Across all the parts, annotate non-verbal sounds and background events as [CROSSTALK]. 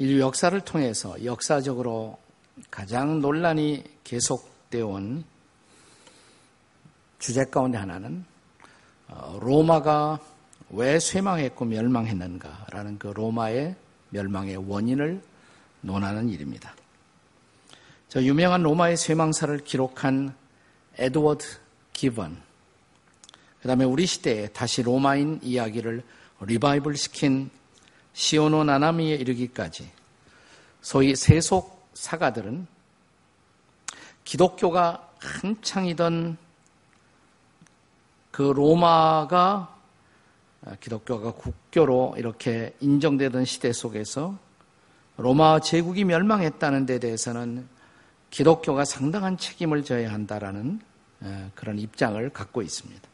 인류 역사를 통해서 역사적으로 가장 논란이 계속되어 온 주제 가운데 하나는 어, 로마가 왜 쇠망했고 멸망했는가라는 그 로마의 멸망의 원인을 논하는 일입니다. 저 유명한 로마의 쇠망사를 기록한 에드워드 기번, 그 다음에 우리 시대에 다시 로마인 이야기를 리바이블 시킨 시오노 나나미에 이르기까지 소위 세속 사가들은 기독교가 한창이던 그 로마가 기독교가 국교로 이렇게 인정되던 시대 속에서 로마 제국이 멸망했다는 데 대해서는 기독교가 상당한 책임을 져야 한다라는 그런 입장을 갖고 있습니다.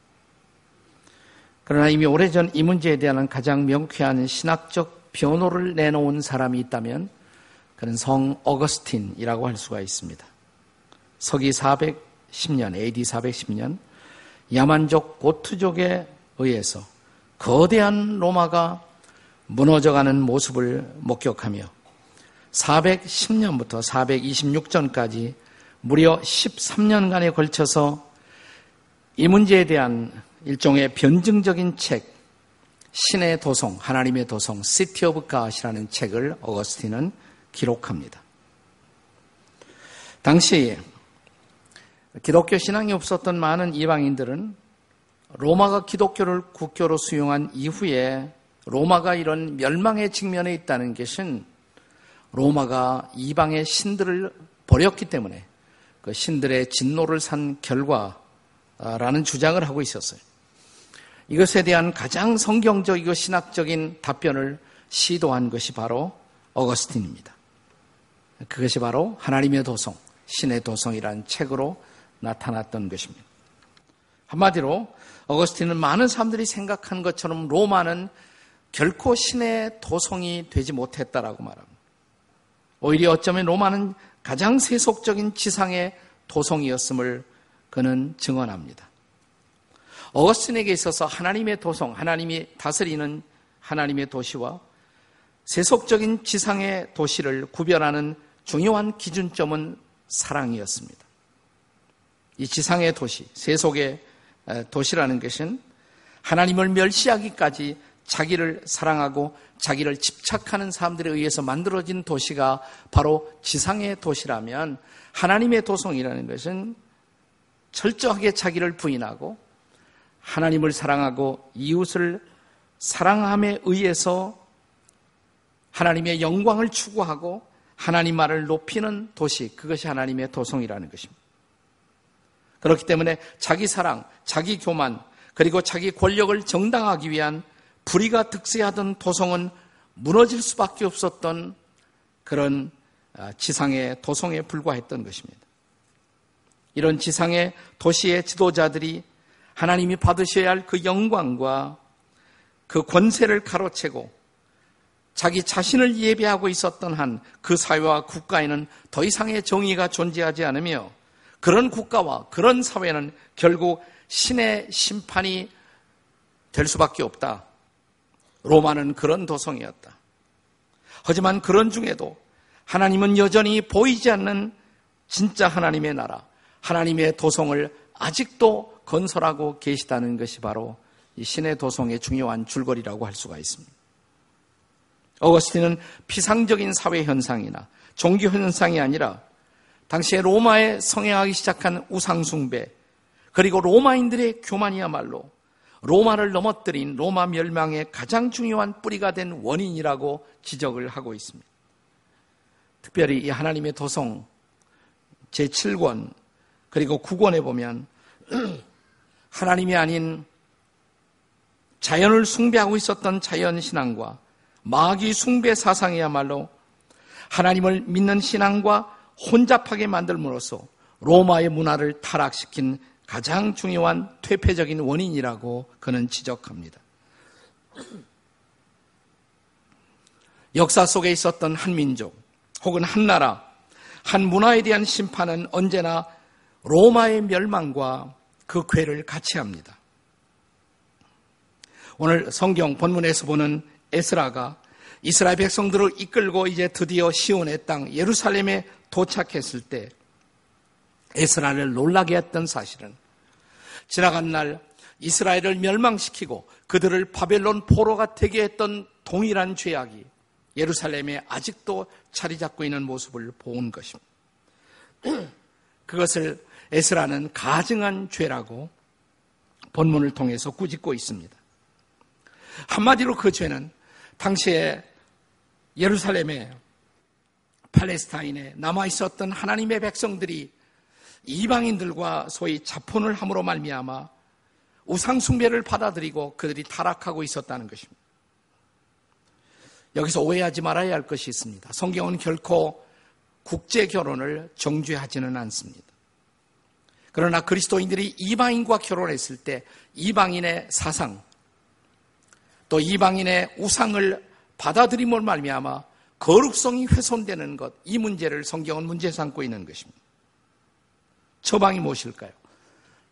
그러나 이미 오래전 이 문제에 대한 가장 명쾌한 신학적 변호를 내놓은 사람이 있다면 그는 성 어거스틴이라고 할 수가 있습니다. 서기 410년, AD 410년 야만족 고투족에 의해서 거대한 로마가 무너져가는 모습을 목격하며 410년부터 426전까지 무려 13년간에 걸쳐서 이 문제에 대한 일종의 변증적인 책, 신의 도성, 하나님의 도성, City of God이라는 책을 어거스틴은 기록합니다. 당시 기독교 신앙이 없었던 많은 이방인들은 로마가 기독교를 국교로 수용한 이후에 로마가 이런 멸망의 직면에 있다는 것은 로마가 이방의 신들을 버렸기 때문에 그 신들의 진노를 산 결과라는 주장을 하고 있었어요. 이것에 대한 가장 성경적이고 신학적인 답변을 시도한 것이 바로 어거스틴입니다. 그것이 바로 하나님의 도성, 신의 도성이라는 책으로 나타났던 것입니다. 한마디로 어거스틴은 많은 사람들이 생각한 것처럼 로마는 결코 신의 도성이 되지 못했다라고 말합니다. 오히려 어쩌면 로마는 가장 세속적인 지상의 도성이었음을 그는 증언합니다. 어거스틴에게 있어서 하나님의 도성, 하나님이 다스리는 하나님의 도시와 세속적인 지상의 도시를 구별하는 중요한 기준점은 사랑이었습니다. 이 지상의 도시, 세속의 도시라는 것은 하나님을 멸시하기까지 자기를 사랑하고 자기를 집착하는 사람들에 의해서 만들어진 도시가 바로 지상의 도시라면 하나님의 도성이라는 것은 철저하게 자기를 부인하고 하나님을 사랑하고 이웃을 사랑함에 의해서 하나님의 영광을 추구하고 하나님 말을 높이는 도시, 그것이 하나님의 도성이라는 것입니다. 그렇기 때문에 자기 사랑, 자기 교만, 그리고 자기 권력을 정당하기 위한 불의가 득세하던 도성은 무너질 수밖에 없었던 그런 아, 지상의 도성에 불과했던 것입니다. 이런 지상의 도시의 지도자들이 하나님이 받으셔야 할 그 영광과 그 권세를 가로채고 자기 자신을 예배하고 있었던 한 그 사회와 국가에는 더 이상의 정의가 존재하지 않으며 그런 국가와 그런 사회는 결국 신의 심판이 될 수밖에 없다. 로마는 그런 도성이었다. 하지만 그런 중에도 하나님은 여전히 보이지 않는 진짜 하나님의 나라, 하나님의 도성을 아직도 건설하고 계시다는 것이 바로 이 신의 도성의 중요한 줄거리라고 할 수가 있습니다. 어거스틴은 피상적인 사회 현상이나 종교 현상이 아니라 당시에 로마에 성행하기 시작한 우상숭배, 그리고 로마인들의 교만이야말로 로마를 넘어뜨린 로마 멸망의 가장 중요한 뿌리가 된 원인이라고 지적을 하고 있습니다. 특별히 이 하나님의 도성 제7권 그리고 9권에 보면 하나님이 아닌 자연을 숭배하고 있었던 자연 신앙과 마귀 숭배 사상이야말로 하나님을 믿는 신앙과 혼잡하게 만들므로써 로마의 문화를 타락시킨 가장 중요한 퇴폐적인 원인이라고 그는 지적합니다. 역사 속에 있었던 한 민족 혹은 한 나라, 한 문화에 대한 심판은 언제나 로마의 멸망과 그 괴를 같이 합니다. 오늘 성경 본문에서 보는 에스라가 이스라엘 백성들을 이끌고 이제 드디어 시온의 땅 예루살렘에 도착했을 때 에스라를 놀라게 했던 사실은 지나간 날 이스라엘을 멸망시키고 그들을 바벨론 포로가 되게 했던 동일한 죄악이 예루살렘에 아직도 자리 잡고 있는 모습을 본 것입니다. [CLEARS THROAT] 그것을 에스라는 가증한 죄라고 본문을 통해서 꾸짖고 있습니다. 한마디로 그 죄는 당시에 예루살렘에 팔레스타인에 남아 있었던 하나님의 백성들이 이방인들과 소위 자폰을 함으로 말미암아 우상 숭배를 받아들이고 그들이 타락하고 있었다는 것입니다. 여기서 오해하지 말아야 할 것이 있습니다. 성경은 결코 국제 결혼을 정죄하지는 않습니다. 그러나 그리스도인들이 이방인과 결혼했을 때 이방인의 사상 또 이방인의 우상을 받아들임을 말미암아 거룩성이 훼손되는 것, 이 문제를 성경은 문제 삼고 있는 것입니다. 처방이 무엇일까요?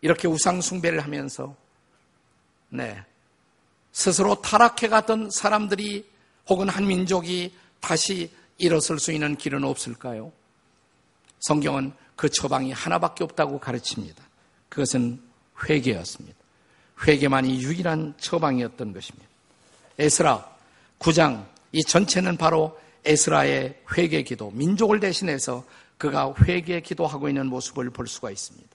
이렇게 우상 숭배를 하면서 네. 스스로 타락해 갔던 사람들이 혹은 한 민족이 다시 일어설 수 있는 길은 없을까요? 성경은 그 처방이 하나밖에 없다고 가르칩니다. 그것은 회개였습니다. 회개만이 유일한 처방이었던 것입니다. 에스라 9장 이 전체는 바로 에스라의 회개 기도, 민족을 대신해서 그가 회개 기도하고 있는 모습을 볼 수가 있습니다.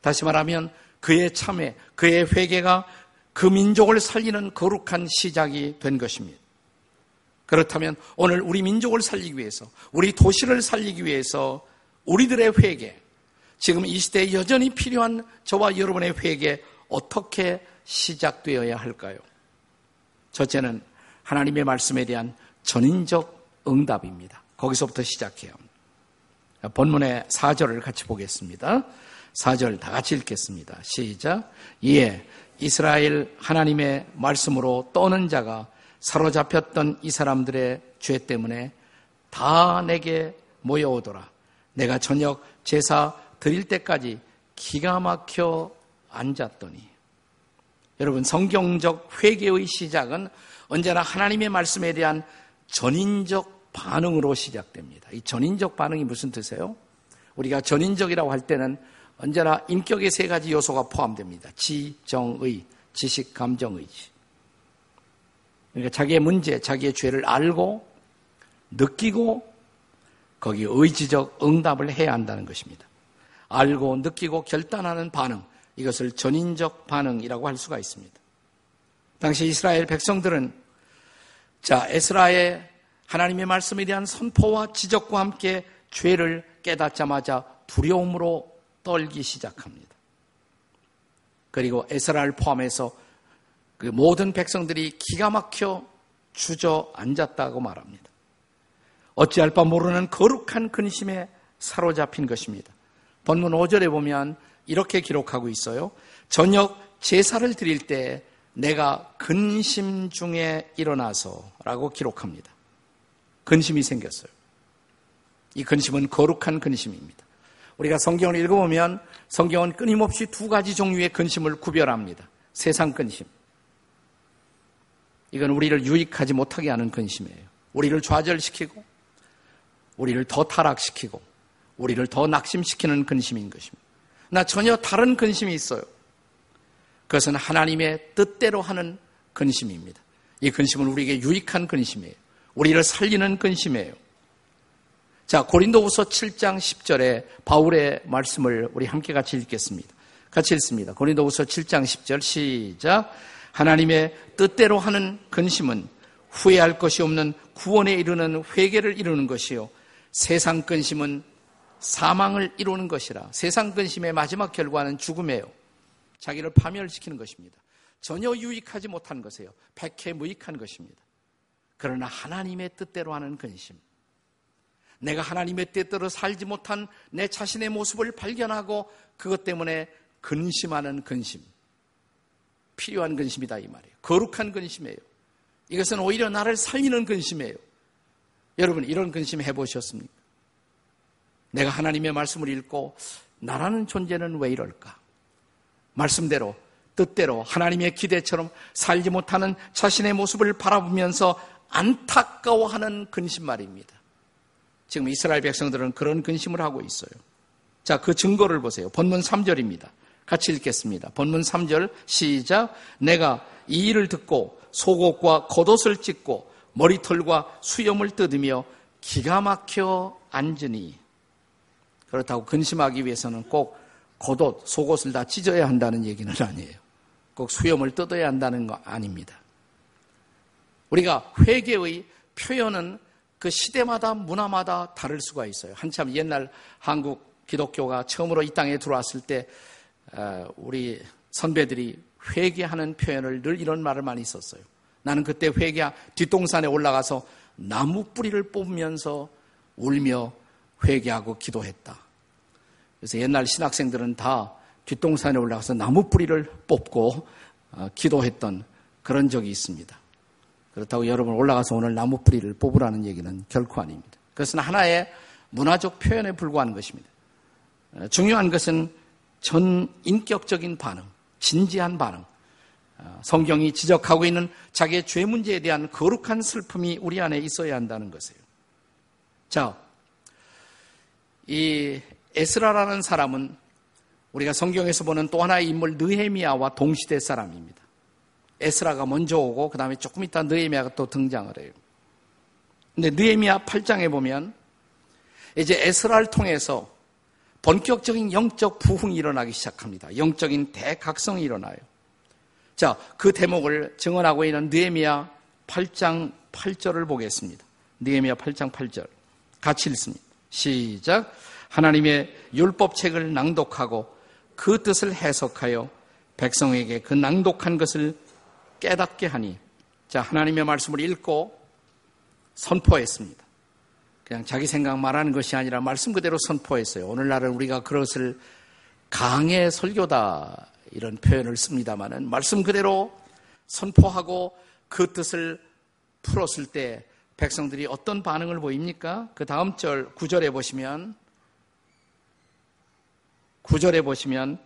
다시 말하면 그의 참회, 그의 회개가 그 민족을 살리는 거룩한 시작이 된 것입니다. 그렇다면 오늘 우리 민족을 살리기 위해서, 우리 도시를 살리기 위해서 우리들의 회개, 지금 이 시대에 여전히 필요한 저와 여러분의 회개 어떻게 시작되어야 할까요? 첫째는 하나님의 말씀에 대한 전인적 응답입니다. 거기서부터 시작해요. 본문의 4절을 같이 보겠습니다. 4절 다 같이 읽겠습니다. 시작. 이에 이스라엘 하나님의 말씀으로 떠는 자가 사로잡혔던 이 사람들의 죄 때문에 다 내게 모여오더라. 내가 저녁 제사 드릴 때까지 기가 막혀 앉았더니 여러분 성경적 회개의 시작은 언제나 하나님의 말씀에 대한 전인적 반응으로 시작됩니다. 이 전인적 반응이 무슨 뜻이에요? 우리가 전인적이라고 할 때는 언제나 인격의 세 가지 요소가 포함됩니다. 지, 정 의, 지식, 감정 의지. 그러니까 자기의 문제, 자기의 죄를 알고 느끼고 거기 의지적 응답을 해야 한다는 것입니다. 알고 느끼고 결단하는 반응, 이것을 전인적 반응이라고 할 수가 있습니다. 당시 이스라엘 백성들은 자, 에스라의 하나님의 말씀에 대한 선포와 지적과 함께 죄를 깨닫자마자 두려움으로 떨기 시작합니다. 그리고 에스라를 포함해서 그 모든 백성들이 기가 막혀 주저앉았다고 말합니다. 어찌할 바 모르는 거룩한 근심에 사로잡힌 것입니다. 본문 5절에 보면 이렇게 기록하고 있어요. 저녁 제사를 드릴 때 내가 근심 중에 일어나서 라고 기록합니다. 근심이 생겼어요. 이 근심은 거룩한 근심입니다. 우리가 성경을 읽어보면 성경은 끊임없이 두 가지 종류의 근심을 구별합니다. 세상 근심. 이건 우리를 유익하지 못하게 하는 근심이에요. 우리를 좌절시키고, 우리를 더 타락시키고, 우리를 더 낙심시키는 근심인 것입니다. 나 전혀 다른 근심이 있어요. 그것은 하나님의 뜻대로 하는 근심입니다. 이 근심은 우리에게 유익한 근심이에요. 우리를 살리는 근심이에요. 자, 고린도후서 7장 10절에 바울의 말씀을 우리 함께 같이 읽겠습니다. 같이 읽습니다. 고린도후서 7장 10절 시작. 하나님의 뜻대로 하는 근심은 후회할 것이 없는 구원에 이르는 회개를 이루는 것이요. 세상 근심은 사망을 이루는 것이라. 세상 근심의 마지막 결과는 죽음이에요. 자기를 파멸시키는 것입니다. 전혀 유익하지 못한 것이에요. 백해 무익한 것입니다. 그러나 하나님의 뜻대로 하는 근심. 내가 하나님의 뜻대로 살지 못한 내 자신의 모습을 발견하고 그것 때문에 근심하는 근심. 필요한 근심이다 이 말이에요. 거룩한 근심이에요. 이것은 오히려 나를 살리는 근심이에요. 여러분 이런 근심 해보셨습니까? 내가 하나님의 말씀을 읽고 나라는 존재는 왜 이럴까? 말씀대로 뜻대로 하나님의 기대처럼 살지 못하는 자신의 모습을 바라보면서 안타까워하는 근심 말입니다. 지금 이스라엘 백성들은 그런 근심을 하고 있어요. 자, 그 증거를 보세요. 본문 3절입니다. 같이 읽겠습니다. 본문 3절 시작. 내가 이 일을 듣고 속옷과 겉옷을 찢고 머리털과 수염을 뜯으며 기가 막혀 앉으니 그렇다고 근심하기 위해서는 꼭 겉옷, 속옷을 다 찢어야 한다는 얘기는 아니에요. 꼭 수염을 뜯어야 한다는 거 아닙니다. 우리가 회개의 표현은 그 시대마다 문화마다 다를 수가 있어요. 한참 옛날 한국 기독교가 처음으로 이 땅에 들어왔을 때 어, 우리 선배들이 회개하는 표현을 늘 이런 말을 많이 썼어요. 나는 그때 회개 뒷동산에 올라가서 나무 뿌리를 뽑으면서 울며 회개하고 기도했다. 그래서 옛날 신학생들은 다 뒷동산에 올라가서 나무 뿌리를 뽑고 어, 기도했던 그런 적이 있습니다. 그렇다고 여러분 올라가서 오늘 나무 뿌리를 뽑으라는 얘기는 결코 아닙니다. 그것은 하나의 문화적 표현에 불과한 것입니다. 어, 중요한 것은 전 인격적인 반응, 진지한 반응, 어, 성경이 지적하고 있는 자기의 죄 문제에 대한 거룩한 슬픔이 우리 안에 있어야 한다는 것이에요. 자, 이 에스라라는 사람은 우리가 성경에서 보는 또 하나의 인물 느헤미야와 동시대 사람입니다. 에스라가 먼저 오고 그 다음에 조금 있다 느헤미야가 또 등장을 해요. 근데 느헤미야 8장에 보면 이제 에스라를 통해서 본격적인 영적 부흥이 일어나기 시작합니다. 영적인 대각성이 일어나요. 자, 그 대목을 증언하고 있는 느헤미야 8장 8절을 보겠습니다. 느헤미야 8장 8절. 같이 읽습니다. 시작. 하나님의 율법책을 낭독하고 그 뜻을 해석하여 백성에게 그 낭독한 것을 깨닫게 하니 자 하나님의 말씀을 읽고 선포했습니다. 그냥 자기 생각 말하는 것이 아니라 말씀 그대로 선포했어요. 오늘날은 우리가 그것을 강의 설교다 이런 표현을 씁니다마는 말씀 그대로 선포하고 그 뜻을 풀었을 때 백성들이 어떤 반응을 보입니까? 그 다음 절 9절에 보시면 9절에 보시면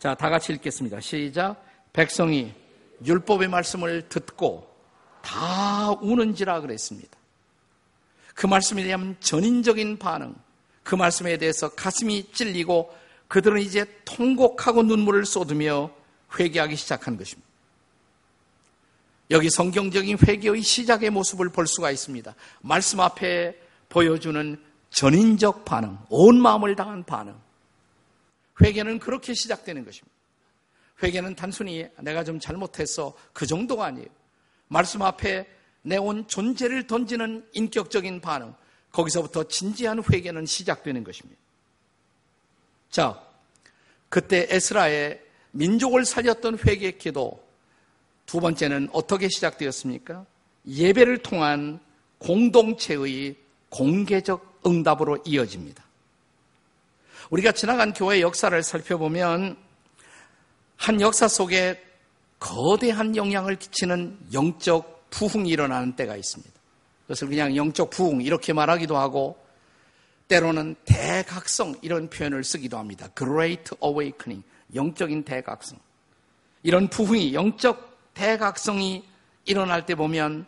자, 다 같이 읽겠습니다. 시작. 백성이 율법의 말씀을 듣고 다 우는지라 그랬습니다. 그 말씀에 대한 전인적인 반응, 그 말씀에 대해서 가슴이 찔리고 그들은 이제 통곡하고 눈물을 쏟으며 회개하기 시작한 것입니다. 여기 성경적인 회개의 시작의 모습을 볼 수가 있습니다. 말씀 앞에 보여주는 전인적 반응, 온 마음을 다한 반응. 회개는 그렇게 시작되는 것입니다. 회개는 단순히 내가 좀 잘못했어 그 정도가 아니에요. 말씀 앞에 내 온 존재를 던지는 인격적인 반응. 거기서부터 진지한 회개는 시작되는 것입니다. 자, 그때 에스라의 민족을 살렸던 회개 기도 두 번째는 어떻게 시작되었습니까? 예배를 통한 공동체의 공개적 응답으로 이어집니다. 우리가 지나간 교회 역사를 살펴보면 한 역사 속에 거대한 영향을 끼치는 영적 부흥이 일어나는 때가 있습니다. 그것을 그냥 영적 부흥 이렇게 말하기도 하고 때로는 대각성 이런 표현을 쓰기도 합니다. Great Awakening 영적인 대각성 이런 부흥이 영적 대각성이 일어날 때 보면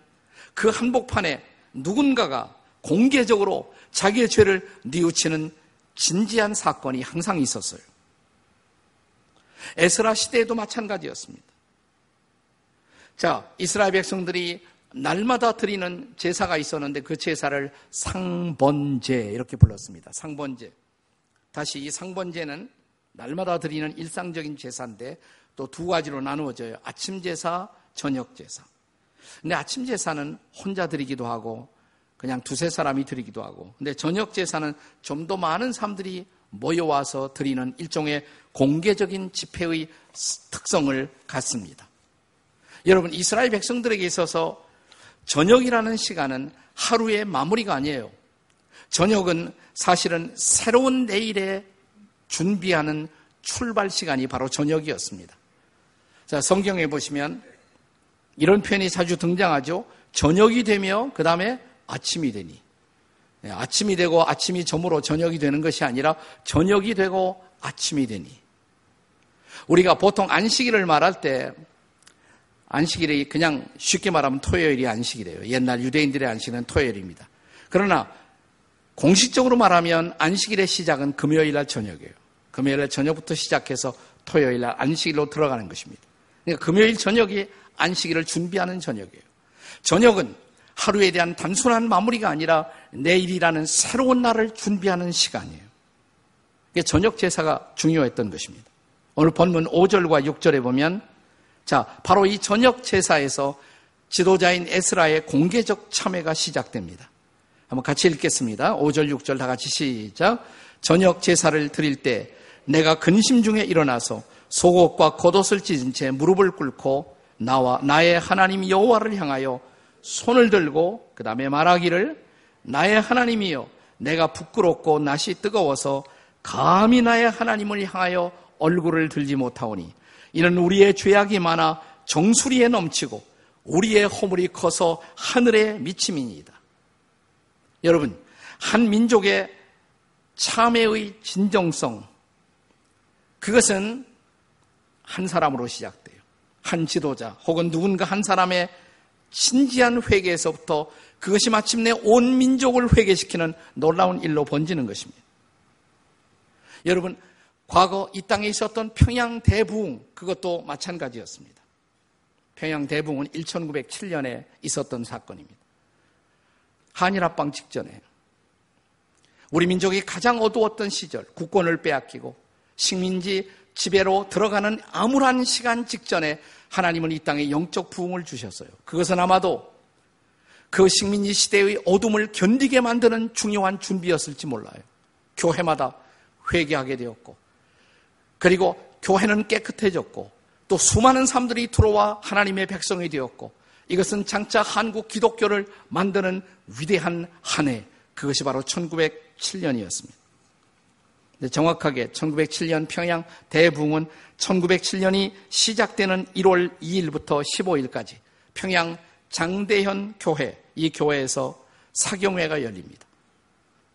그 한복판에 누군가가 공개적으로 자기의 죄를 뉘우치는 진지한 사건이 항상 있었어요. 에스라 시대에도 마찬가지였습니다. 자, 이스라엘 백성들이 날마다 드리는 제사가 있었는데 그 제사를 상번제 이렇게 불렀습니다. 상번제. 다시 이 상번제는 날마다 드리는 일상적인 제사인데 또 두 가지로 나누어져요. 아침 제사, 저녁 제사. 근데 아침 제사는 혼자 드리기도 하고 그냥 두세 사람이 드리기도 하고. 근데 저녁 제사는 좀 더 많은 사람들이 모여와서 드리는 일종의 공개적인 집회의 특성을 갖습니다. 여러분, 이스라엘 백성들에게 있어서 저녁이라는 시간은 하루의 마무리가 아니에요. 저녁은 사실은 새로운 내일에 준비하는 출발 시간이 바로 저녁이었습니다. 자, 성경에 보시면 이런 표현이 자주 등장하죠. 저녁이 되며 그 다음에 아침이 되니. 네, 아침이 되고 아침이 점으로 저녁이 되는 것이 아니라 저녁이 되고 아침이 되니. 우리가 보통 안식일을 말할 때 안식일이 그냥 쉽게 말하면 토요일이 안식이래요. 옛날 유대인들의 안식은 토요일입니다. 그러나 공식적으로 말하면 안식일의 시작은 금요일 날 저녁이에요. 금요일 날 저녁부터 시작해서 토요일 날 안식일로 들어가는 것입니다. 그러니까 금요일 저녁이 안식일을 준비하는 저녁이에요. 저녁은 하루에 대한 단순한 마무리가 아니라 내일이라는 새로운 날을 준비하는 시간이에요. 저녁 제사가 중요했던 것입니다. 오늘 본문 5절과 6절에 보면 자, 바로 이 저녁 제사에서 지도자인 에스라의 공개적 참여가 시작됩니다. 한번 같이 읽겠습니다. 5절, 6절 다 같이 시작. 저녁 제사를 드릴 때 내가 근심 중에 일어나서 속옷과 겉옷을 찢은 채 무릎을 꿇고 나와 나의 하나님 여호와를 향하여 손을 들고 그 다음에 말하기를 나의 하나님이여 내가 부끄럽고 낯이 뜨거워서 감히 나의 하나님을 향하여 얼굴을 들지 못하오니 이는 우리의 죄악이 많아 정수리에 넘치고 우리의 허물이 커서 하늘에 미침이니이다. 여러분, 한 민족의 참회의 진정성, 그것은 한 사람으로 시작돼요. 한 지도자 혹은 누군가 한 사람의 진지한 회개에서부터 그것이 마침내 온 민족을 회개시키는 놀라운 일로 번지는 것입니다. 여러분, 과거 이 땅에 있었던 평양 대부흥 그것도 마찬가지였습니다. 평양 대부흥은 1907년에 있었던 사건입니다. 한일 합방 직전에 우리 민족이 가장 어두웠던 시절 국권을 빼앗기고 식민지 지배로 들어가는 암울한 시간 직전에 하나님은 이 땅에 영적 부흥을 주셨어요. 그것은 아마도 그 식민지 시대의 어둠을 견디게 만드는 중요한 준비였을지 몰라요. 교회마다 회개하게 되었고 그리고 교회는 깨끗해졌고 또 수많은 사람들이 들어와 하나님의 백성이 되었고 이것은 장차 한국 기독교를 만드는 위대한 한 해, 그것이 바로 1907년이었습니다. 정확하게 1907년 평양 대붕은 1907년이 시작되는 1월 2일부터 15일까지 평양 장대현 교회, 이 교회에서 사경회가 열립니다.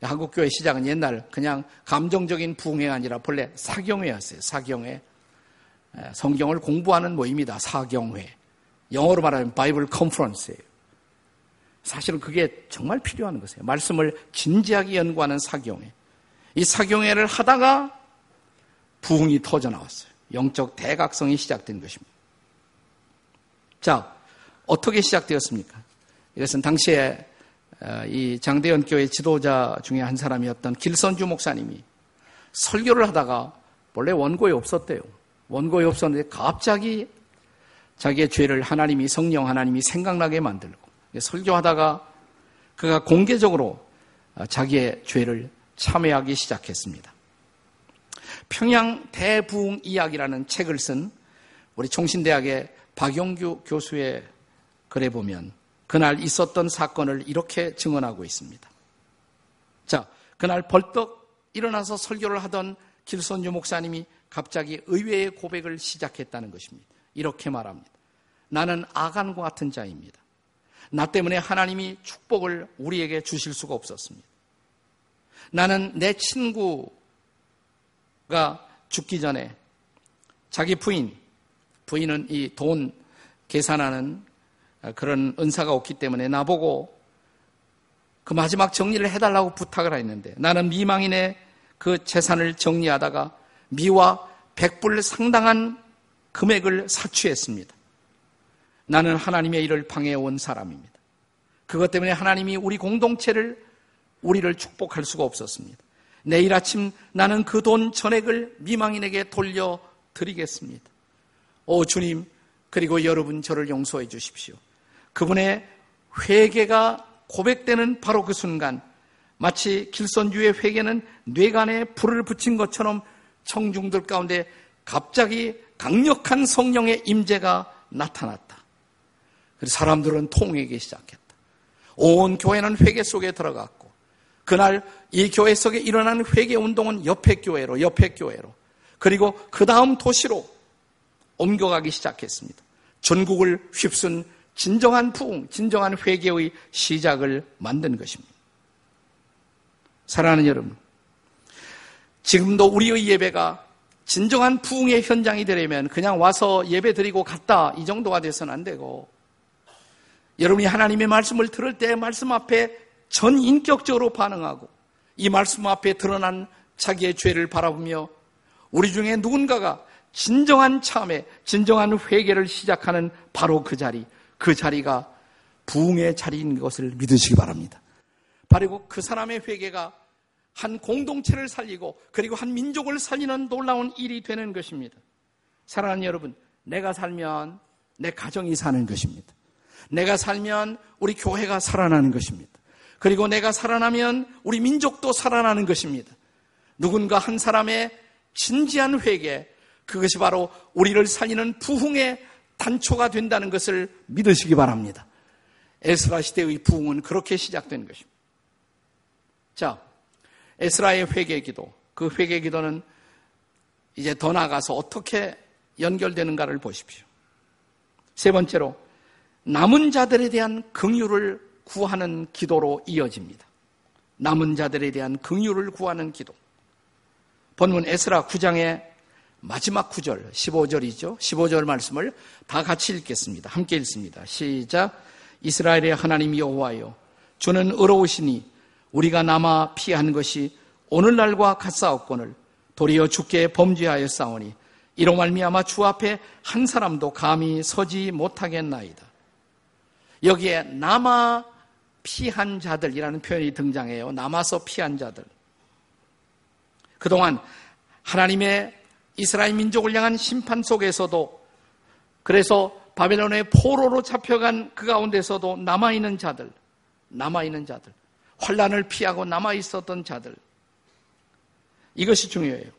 한국교회 시작은 옛날 그냥 감정적인 부흥회가 아니라 본래 사경회였어요. 사경회. 성경을 공부하는 모임이다. 사경회. 영어로 말하면 바이블 컨퍼런스예요. 사실은 그게 정말 필요한 것이에요. 말씀을 진지하게 연구하는 사경회. 이 사경회를 하다가 부흥이 터져 나왔어요. 영적 대각성이 시작된 것입니다. 자, 어떻게 시작되었습니까? 이것은 당시에 어, 이 장대현 교회 지도자 중에 한 사람이었던 길선주 목사님이 설교를 하다가 원래 원고에 없었대요. 원고에 없었는데 갑자기 자기의 죄를 하나님이 성령 하나님이 생각나게 만들고 설교하다가 그가 공개적으로 어, 자기의 죄를 참회하기 시작했습니다. 평양 대부흥 이야기라는 책을 쓴 우리 총신대학의 박용규 교수의 글에 보면 그날 있었던 사건을 이렇게 증언하고 있습니다. 자, 그날 벌떡 일어나서 설교를 하던 길선주 목사님이 갑자기 의외의 고백을 시작했다는 것입니다. 이렇게 말합니다. 나는 아간과 같은 자입니다. 나 때문에 하나님이 축복을 우리에게 주실 수가 없었습니다. 나는 내 친구가 죽기 전에 자기 부인, 부인은 이 돈 계산하는 그런 은사가 없기 때문에 나보고 그 마지막 정리를 해달라고 부탁을 했는데 나는 미망인의 그 재산을 정리하다가 미와 백불 상당한 금액을 사취했습니다. 나는 하나님의 일을 방해해온 사람입니다. 그것 때문에 하나님이 우리 공동체를 우리를 축복할 수가 없었습니다. 내일 아침 나는 그 돈 전액을 미망인에게 돌려 드리겠습니다. 오 주님, 그리고 여러분 저를 용서해 주십시오. 그분의 회개가 고백되는 바로 그 순간 마치 길선주의 회개는 뇌간에 불을 붙인 것처럼 청중들 가운데 갑자기 강력한 성령의 임재가 나타났다. 그래서 사람들은 통회하기 시작했다. 온 교회는 회개 속에 들어갔고 그날 이 교회 속에 일어난 회개 운동은 옆에 교회로 옆에 교회로 그리고 그 다음 도시로 옮겨가기 시작했습니다. 전국을 휩쓴 진정한 부흥, 진정한 회개의 시작을 만든 것입니다. 사랑하는 여러분, 지금도 우리의 예배가 진정한 부흥의 현장이 되려면 그냥 와서 예배 드리고 갔다 이 정도가 돼서는 안 되고 여러분이 하나님의 말씀을 들을 때 말씀 앞에 전 인격적으로 반응하고 이 말씀 앞에 드러난 자기의 죄를 바라보며 우리 중에 누군가가 진정한 참회, 진정한 회개를 시작하는 바로 그 자리, 그 자리가 부흥의 자리인 것을 믿으시기 바랍니다. 바로 그 사람의 회개가 한 공동체를 살리고 그리고 한 민족을 살리는 놀라운 일이 되는 것입니다. 사랑하는 여러분, 내가 살면 내 가정이 사는 것입니다. 내가 살면 우리 교회가 살아나는 것입니다. 그리고 내가 살아나면 우리 민족도 살아나는 것입니다. 누군가 한 사람의 진지한 회개, 그것이 바로 우리를 살리는 부흥의 단초가 된다는 것을 믿으시기 바랍니다. 에스라 시대의 부흥은 그렇게 시작된 것입니다. 자, 에스라의 회개 기도, 그 회개 기도는 이제 더 나아가서 어떻게 연결되는가를 보십시오. 세 번째로 남은 자들에 대한 긍휼을 구하는 기도로 이어집니다. 남은 자들에 대한 긍휼을 구하는 기도. 본문 에스라 9장의 마지막 9절, 15절이죠. 15절 말씀을 다 같이 읽겠습니다. 함께 읽습니다. 시작. 이스라엘의 하나님 여호와여, 주는 의로우시니 우리가 남아 피한 것이 오늘날과 같사옵거늘 도리어 주께 범죄하여 싸우니 이로 말미암아 주 앞에 한 사람도 감히 서지 못하겠나이다. 여기에 남아 피한 자들이라는 표현이 등장해요. 남아서 피한 자들. 그동안 하나님의 이스라엘 민족을 향한 심판 속에서도 그래서 바벨론의 포로로 잡혀간 그 가운데서도 남아 있는 자들, 남아 있는 자들. 환란을 피하고 남아 있었던 자들. 이것이 중요해요.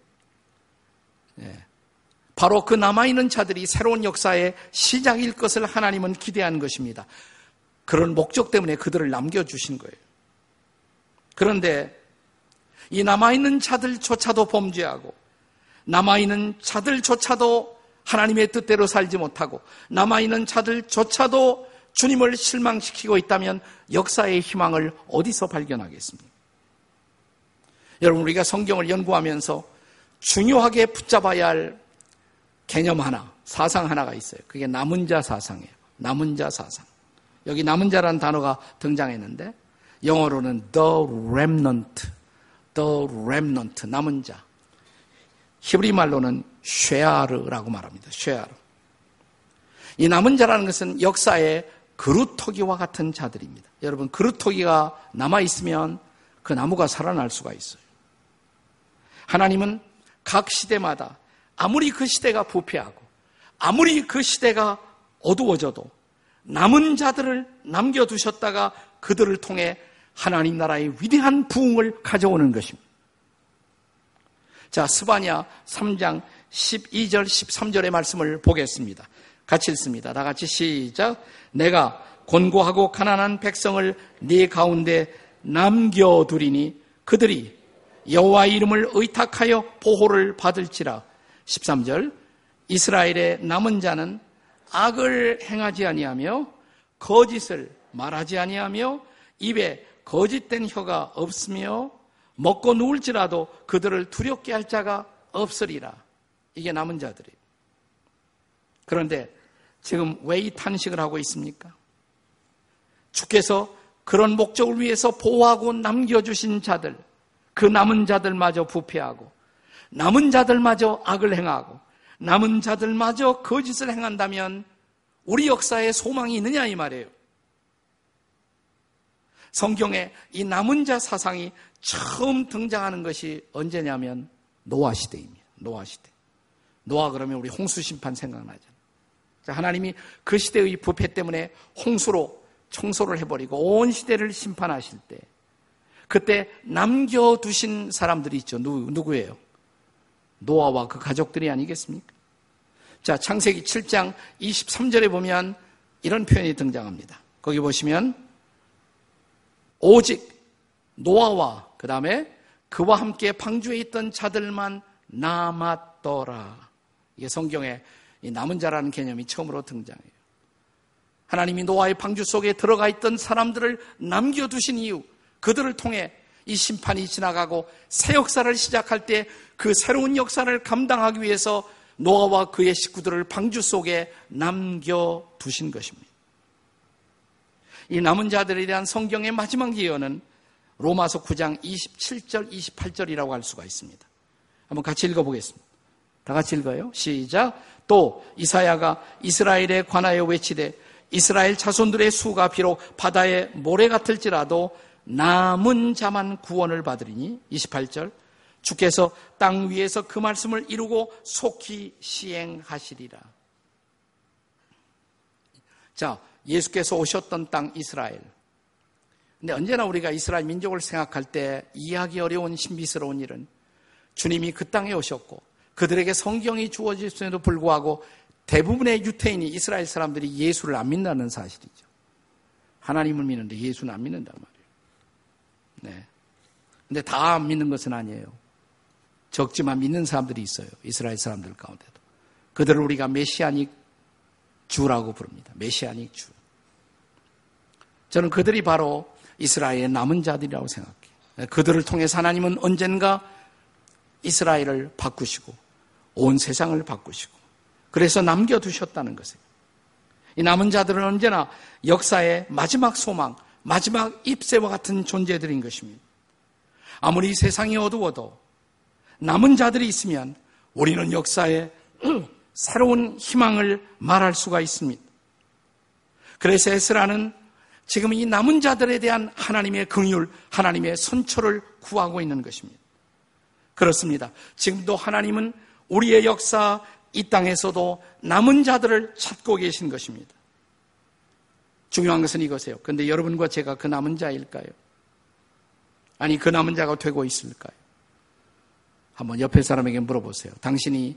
네. 바로 그 남아 있는 자들이 새로운 역사의 시작일 것을 하나님은 기대한 것입니다. 그런 목적 때문에 그들을 남겨 주신 거예요. 그런데 이 남아 있는 자들조차도 범죄하고 남아있는 자들조차도 하나님의 뜻대로 살지 못하고 남아있는 자들조차도 주님을 실망시키고 있다면 역사의 희망을 어디서 발견하겠습니까? 여러분, 우리가 성경을 연구하면서 중요하게 붙잡아야 할 개념 하나, 사상 하나가 있어요. 그게 남은 자 사상이에요. 남은 자 사상. 여기 남은 자라는 단어가 등장했는데, 영어로는 the remnant, the remnant, 남은 자. 히브리 말로는 쉐아르라고 말합니다. 쉐아르. 이 남은 자라는 것은 역사의 그루터기와 같은 자들입니다. 여러분, 그루터기가 남아있으면 그 나무가 살아날 수가 있어요. 하나님은 각 시대마다 아무리 그 시대가 부패하고 아무리 그 시대가 어두워져도 남은 자들을 남겨두셨다가 그들을 통해 하나님 나라의 위대한 부흥을 가져오는 것입니다. 자, 스바냐 3장 12절, 13절의 말씀을 보겠습니다. 같이 읽습니다. 다 같이 시작. 내가 곤고하고 가난한 백성을 네 가운데 남겨두리니 그들이 여호와 이름을 의탁하여 보호를 받을지라. 13절 이스라엘의 남은 자는 악을 행하지 아니하며 거짓을 말하지 아니하며 입에 거짓된 혀가 없으며 먹고 누울지라도 그들을 두렵게 할 자가 없으리라. 이게 남은 자들이에요. 그런데 지금 왜 이 탄식을 하고 있습니까? 주께서 그런 목적을 위해서 보호하고 남겨주신 자들, 그 남은 자들마저 부패하고, 남은 자들마저 악을 행하고, 남은 자들마저 거짓을 행한다면 우리 역사에 소망이 있느냐 이 말이에요. 성경에 이 남은 자 사상이 처음 등장하는 것이 언제냐면 노아 시대입니다. 노아 시대. 노아 그러면 우리 홍수 심판 생각나죠. 하나님이 그 시대의 부패 때문에 홍수로 청소를 해버리고 온 시대를 심판하실 때 그때 남겨두신 사람들이 있죠. 누구, 누구예요? 노아와 그 가족들이 아니겠습니까? 자, 창세기 7장 23절에 보면 이런 표현이 등장합니다. 거기 보시면 오직 노아와 그 다음에 그와 함께 방주에 있던 자들만 남았더라. 이게 성경에 남은 자라는 개념이 처음으로 등장해요. 하나님이 노아의 방주 속에 들어가 있던 사람들을 남겨두신 이유, 그들을 통해 이 심판이 지나가고 새 역사를 시작할 때 그 새로운 역사를 감당하기 위해서 노아와 그의 식구들을 방주 속에 남겨 두신 것입니다. 이 남은 자들에 대한 성경의 마지막 예언은 로마서 9장 27절, 28절이라고 할 수가 있습니다. 한번 같이 읽어보겠습니다. 다 같이 읽어요. 시작. 또 이사야가 이스라엘에 관하여 외치되 이스라엘 자손들의 수가 비록 바다의 모래 같을지라도 남은 자만 구원을 받으리니 28절 주께서 땅 위에서 그 말씀을 이루고 속히 시행하시리라. 자, 예수께서 오셨던 땅 이스라엘. 근데 언제나 우리가 이스라엘 민족을 생각할 때 이해하기 어려운 신비스러운 일은 주님이 그 땅에 오셨고 그들에게 성경이 주어질수에도 불구하고 대부분의 유태인이 이스라엘 사람들이 예수를 안 믿는다는 사실이죠. 하나님을 믿는데 예수는 안 믿는단 말이에요. 네. 근데 다 안 믿는 것은 아니에요. 적지만 믿는 사람들이 있어요. 이스라엘 사람들 가운데도. 그들을 우리가 메시아닉 주라고 부릅니다. 메시아닉 주. 저는 그들이 바로 이스라엘의 남은 자들이라고 생각해요. 그들을 통해서 하나님은 언젠가 이스라엘을 바꾸시고 온 세상을 바꾸시고 그래서 남겨두셨다는 것이에요. 이 남은 자들은 언제나 역사의 마지막 소망, 마지막 잎새와 같은 존재들인 것입니다. 아무리 세상이 어두워도 남은 자들이 있으면 우리는 역사에 [CLEARS THROAT] 새로운 희망을 말할 수가 있습니다. 그래서 에스라는 지금 이 남은 자들에 대한 하나님의 긍휼, 하나님의 선처를 구하고 있는 것입니다. 그렇습니다. 지금도 하나님은 우리의 역사 이 땅에서도 남은 자들을 찾고 계신 것입니다. 중요한 것은 이것이에요. 그런데 여러분과 제가 그 남은 자일까요? 아니, 그 남은 자가 되고 있을까요? 한번 옆에 사람에게 물어보세요. 당신이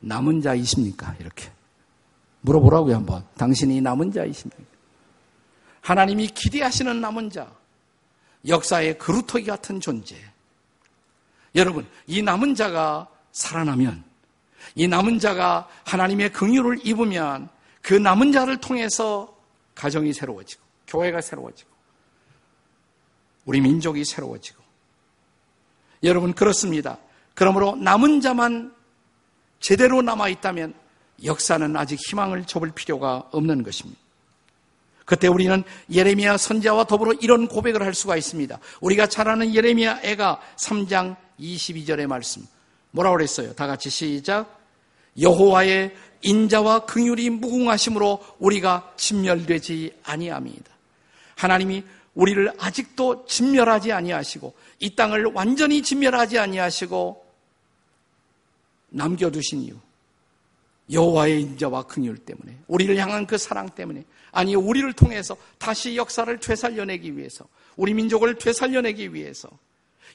남은 자이십니까? 이렇게. 물어보라고요, 한번. 당신이 남은 자이십니까? 하나님이 기대하시는 남은 자. 역사의 그루터기 같은 존재. 여러분, 이 남은 자가 살아나면, 이 남은 자가 하나님의 긍휼을 입으면 그 남은 자를 통해서 가정이 새로워지고, 교회가 새로워지고, 우리 민족이 새로워지고. 여러분, 그렇습니다. 그러므로 남은 자만 제대로 남아있다면 역사는 아직 희망을 접을 필요가 없는 것입니다. 그때 우리는 예레미야 선자와 더불어 이런 고백을 할 수가 있습니다. 우리가 잘 아는 예레미야 애가 3장 22절의 말씀. 뭐라고 그랬어요? 다 같이 시작. 여호와의 인자와 긍휼이 무궁하심으로 우리가 진멸되지 아니함이다. 하나님이 우리를 아직도 진멸하지 아니하시고 이 땅을 완전히 진멸하지 아니하시고 남겨두신 이유. 여호와의 인자와 긍휼 때문에 우리를 향한 그 사랑 때문에 아니 우리를 통해서 다시 역사를 되살려내기 위해서 우리 민족을 되살려내기 위해서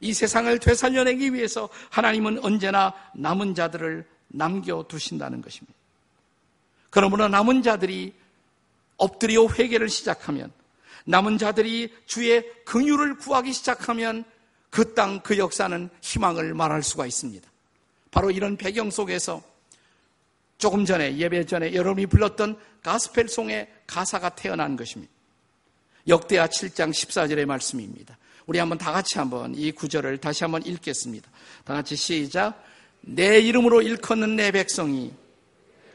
이 세상을 되살려내기 위해서 하나님은 언제나 남은 자들을 남겨두신다는 것입니다. 그러므로 남은 자들이 엎드려 회개를 시작하면 남은 자들이 주의 긍휼을 구하기 시작하면 그 땅, 그 역사는 희망을 말할 수가 있습니다. 바로 이런 배경 속에서 조금 전에 예배 전에 여러분이 불렀던 가스펠송의 가사가 태어난 것입니다. 역대하 7장 14절의 말씀입니다. 우리 한번 다 같이 한번 이 구절을 다시 한번 읽겠습니다. 다 같이 시작. 내 이름으로 일컫는 내 백성이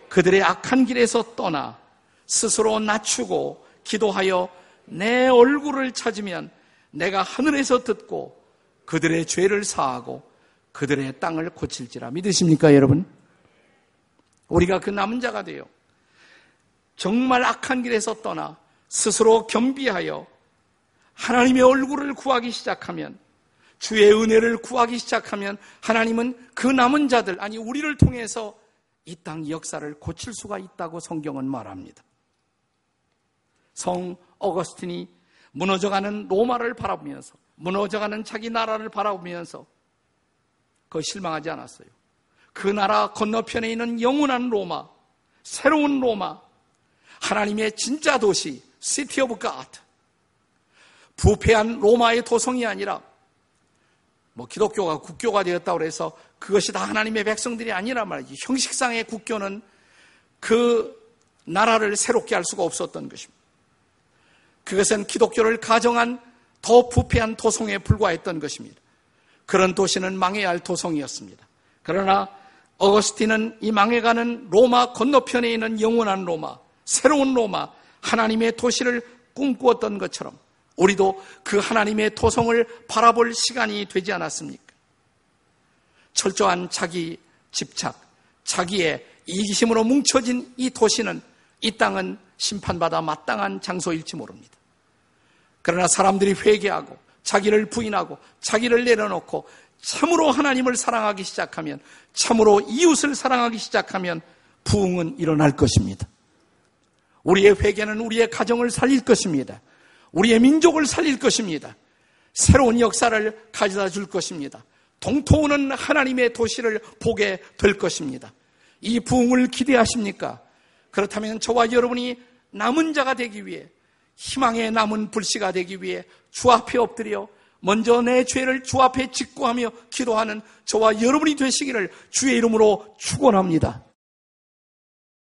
그들의 악한 길에서 떠나 스스로 낮추고 기도하여 내 얼굴을 찾으면 내가 하늘에서 듣고 그들의 죄를 사하고 그들의 땅을 고칠지라. 믿으십니까, 여러분? 우리가 그 남은 자가 되요. 정말 악한 길에서 떠나 스스로 겸비하여 하나님의 얼굴을 구하기 시작하면 주의 은혜를 구하기 시작하면 하나님은 그 남은 자들, 아니, 우리를 통해서 이 땅 역사를 고칠 수가 있다고 성경은 말합니다. 성 어거스틴이 무너져가는 로마를 바라보면서, 무너져가는 자기 나라를 바라보면서 그 실망하지 않았어요. 그 나라 건너편에 있는 영원한 로마, 새로운 로마, 하나님의 진짜 도시, City of God. 부패한 로마의 도성이 아니라 뭐 기독교가 국교가 되었다고 해서 그것이 다 하나님의 백성들이 아니란 말이지. 형식상의 국교는 그 나라를 새롭게 할 수가 없었던 것입니다. 그것은 기독교를 가장한 더 부패한 도성에 불과했던 것입니다. 그런 도시는 망해야 할 도성이었습니다. 그러나 어거스틴은 이 망해가는 로마 건너편에 있는 영원한 로마, 새로운 로마, 하나님의 도시를 꿈꾸었던 것처럼 우리도 그 하나님의 도성을 바라볼 시간이 되지 않았습니까? 철저한 자기 집착, 자기의 이기심으로 뭉쳐진 이 도시는 이 땅은 심판받아 마땅한 장소일지 모릅니다. 그러나 사람들이 회개하고 자기를 부인하고 자기를 내려놓고 참으로 하나님을 사랑하기 시작하면 참으로 이웃을 사랑하기 시작하면 부흥은 일어날 것입니다. 우리의 회개는 우리의 가정을 살릴 것입니다. 우리의 민족을 살릴 것입니다. 새로운 역사를 가져다 줄 것입니다. 동토는 하나님의 도시를 보게 될 것입니다. 이 부흥을 기대하십니까? 그렇다면 저와 여러분이 남은 자가 되기 위해 희망의 남은 불씨가 되기 위해 주 앞에 엎드려 먼저 내 죄를 주 앞에 직구하며 기도하는 저와 여러분이 되시기를 주의 이름으로 축원합니다.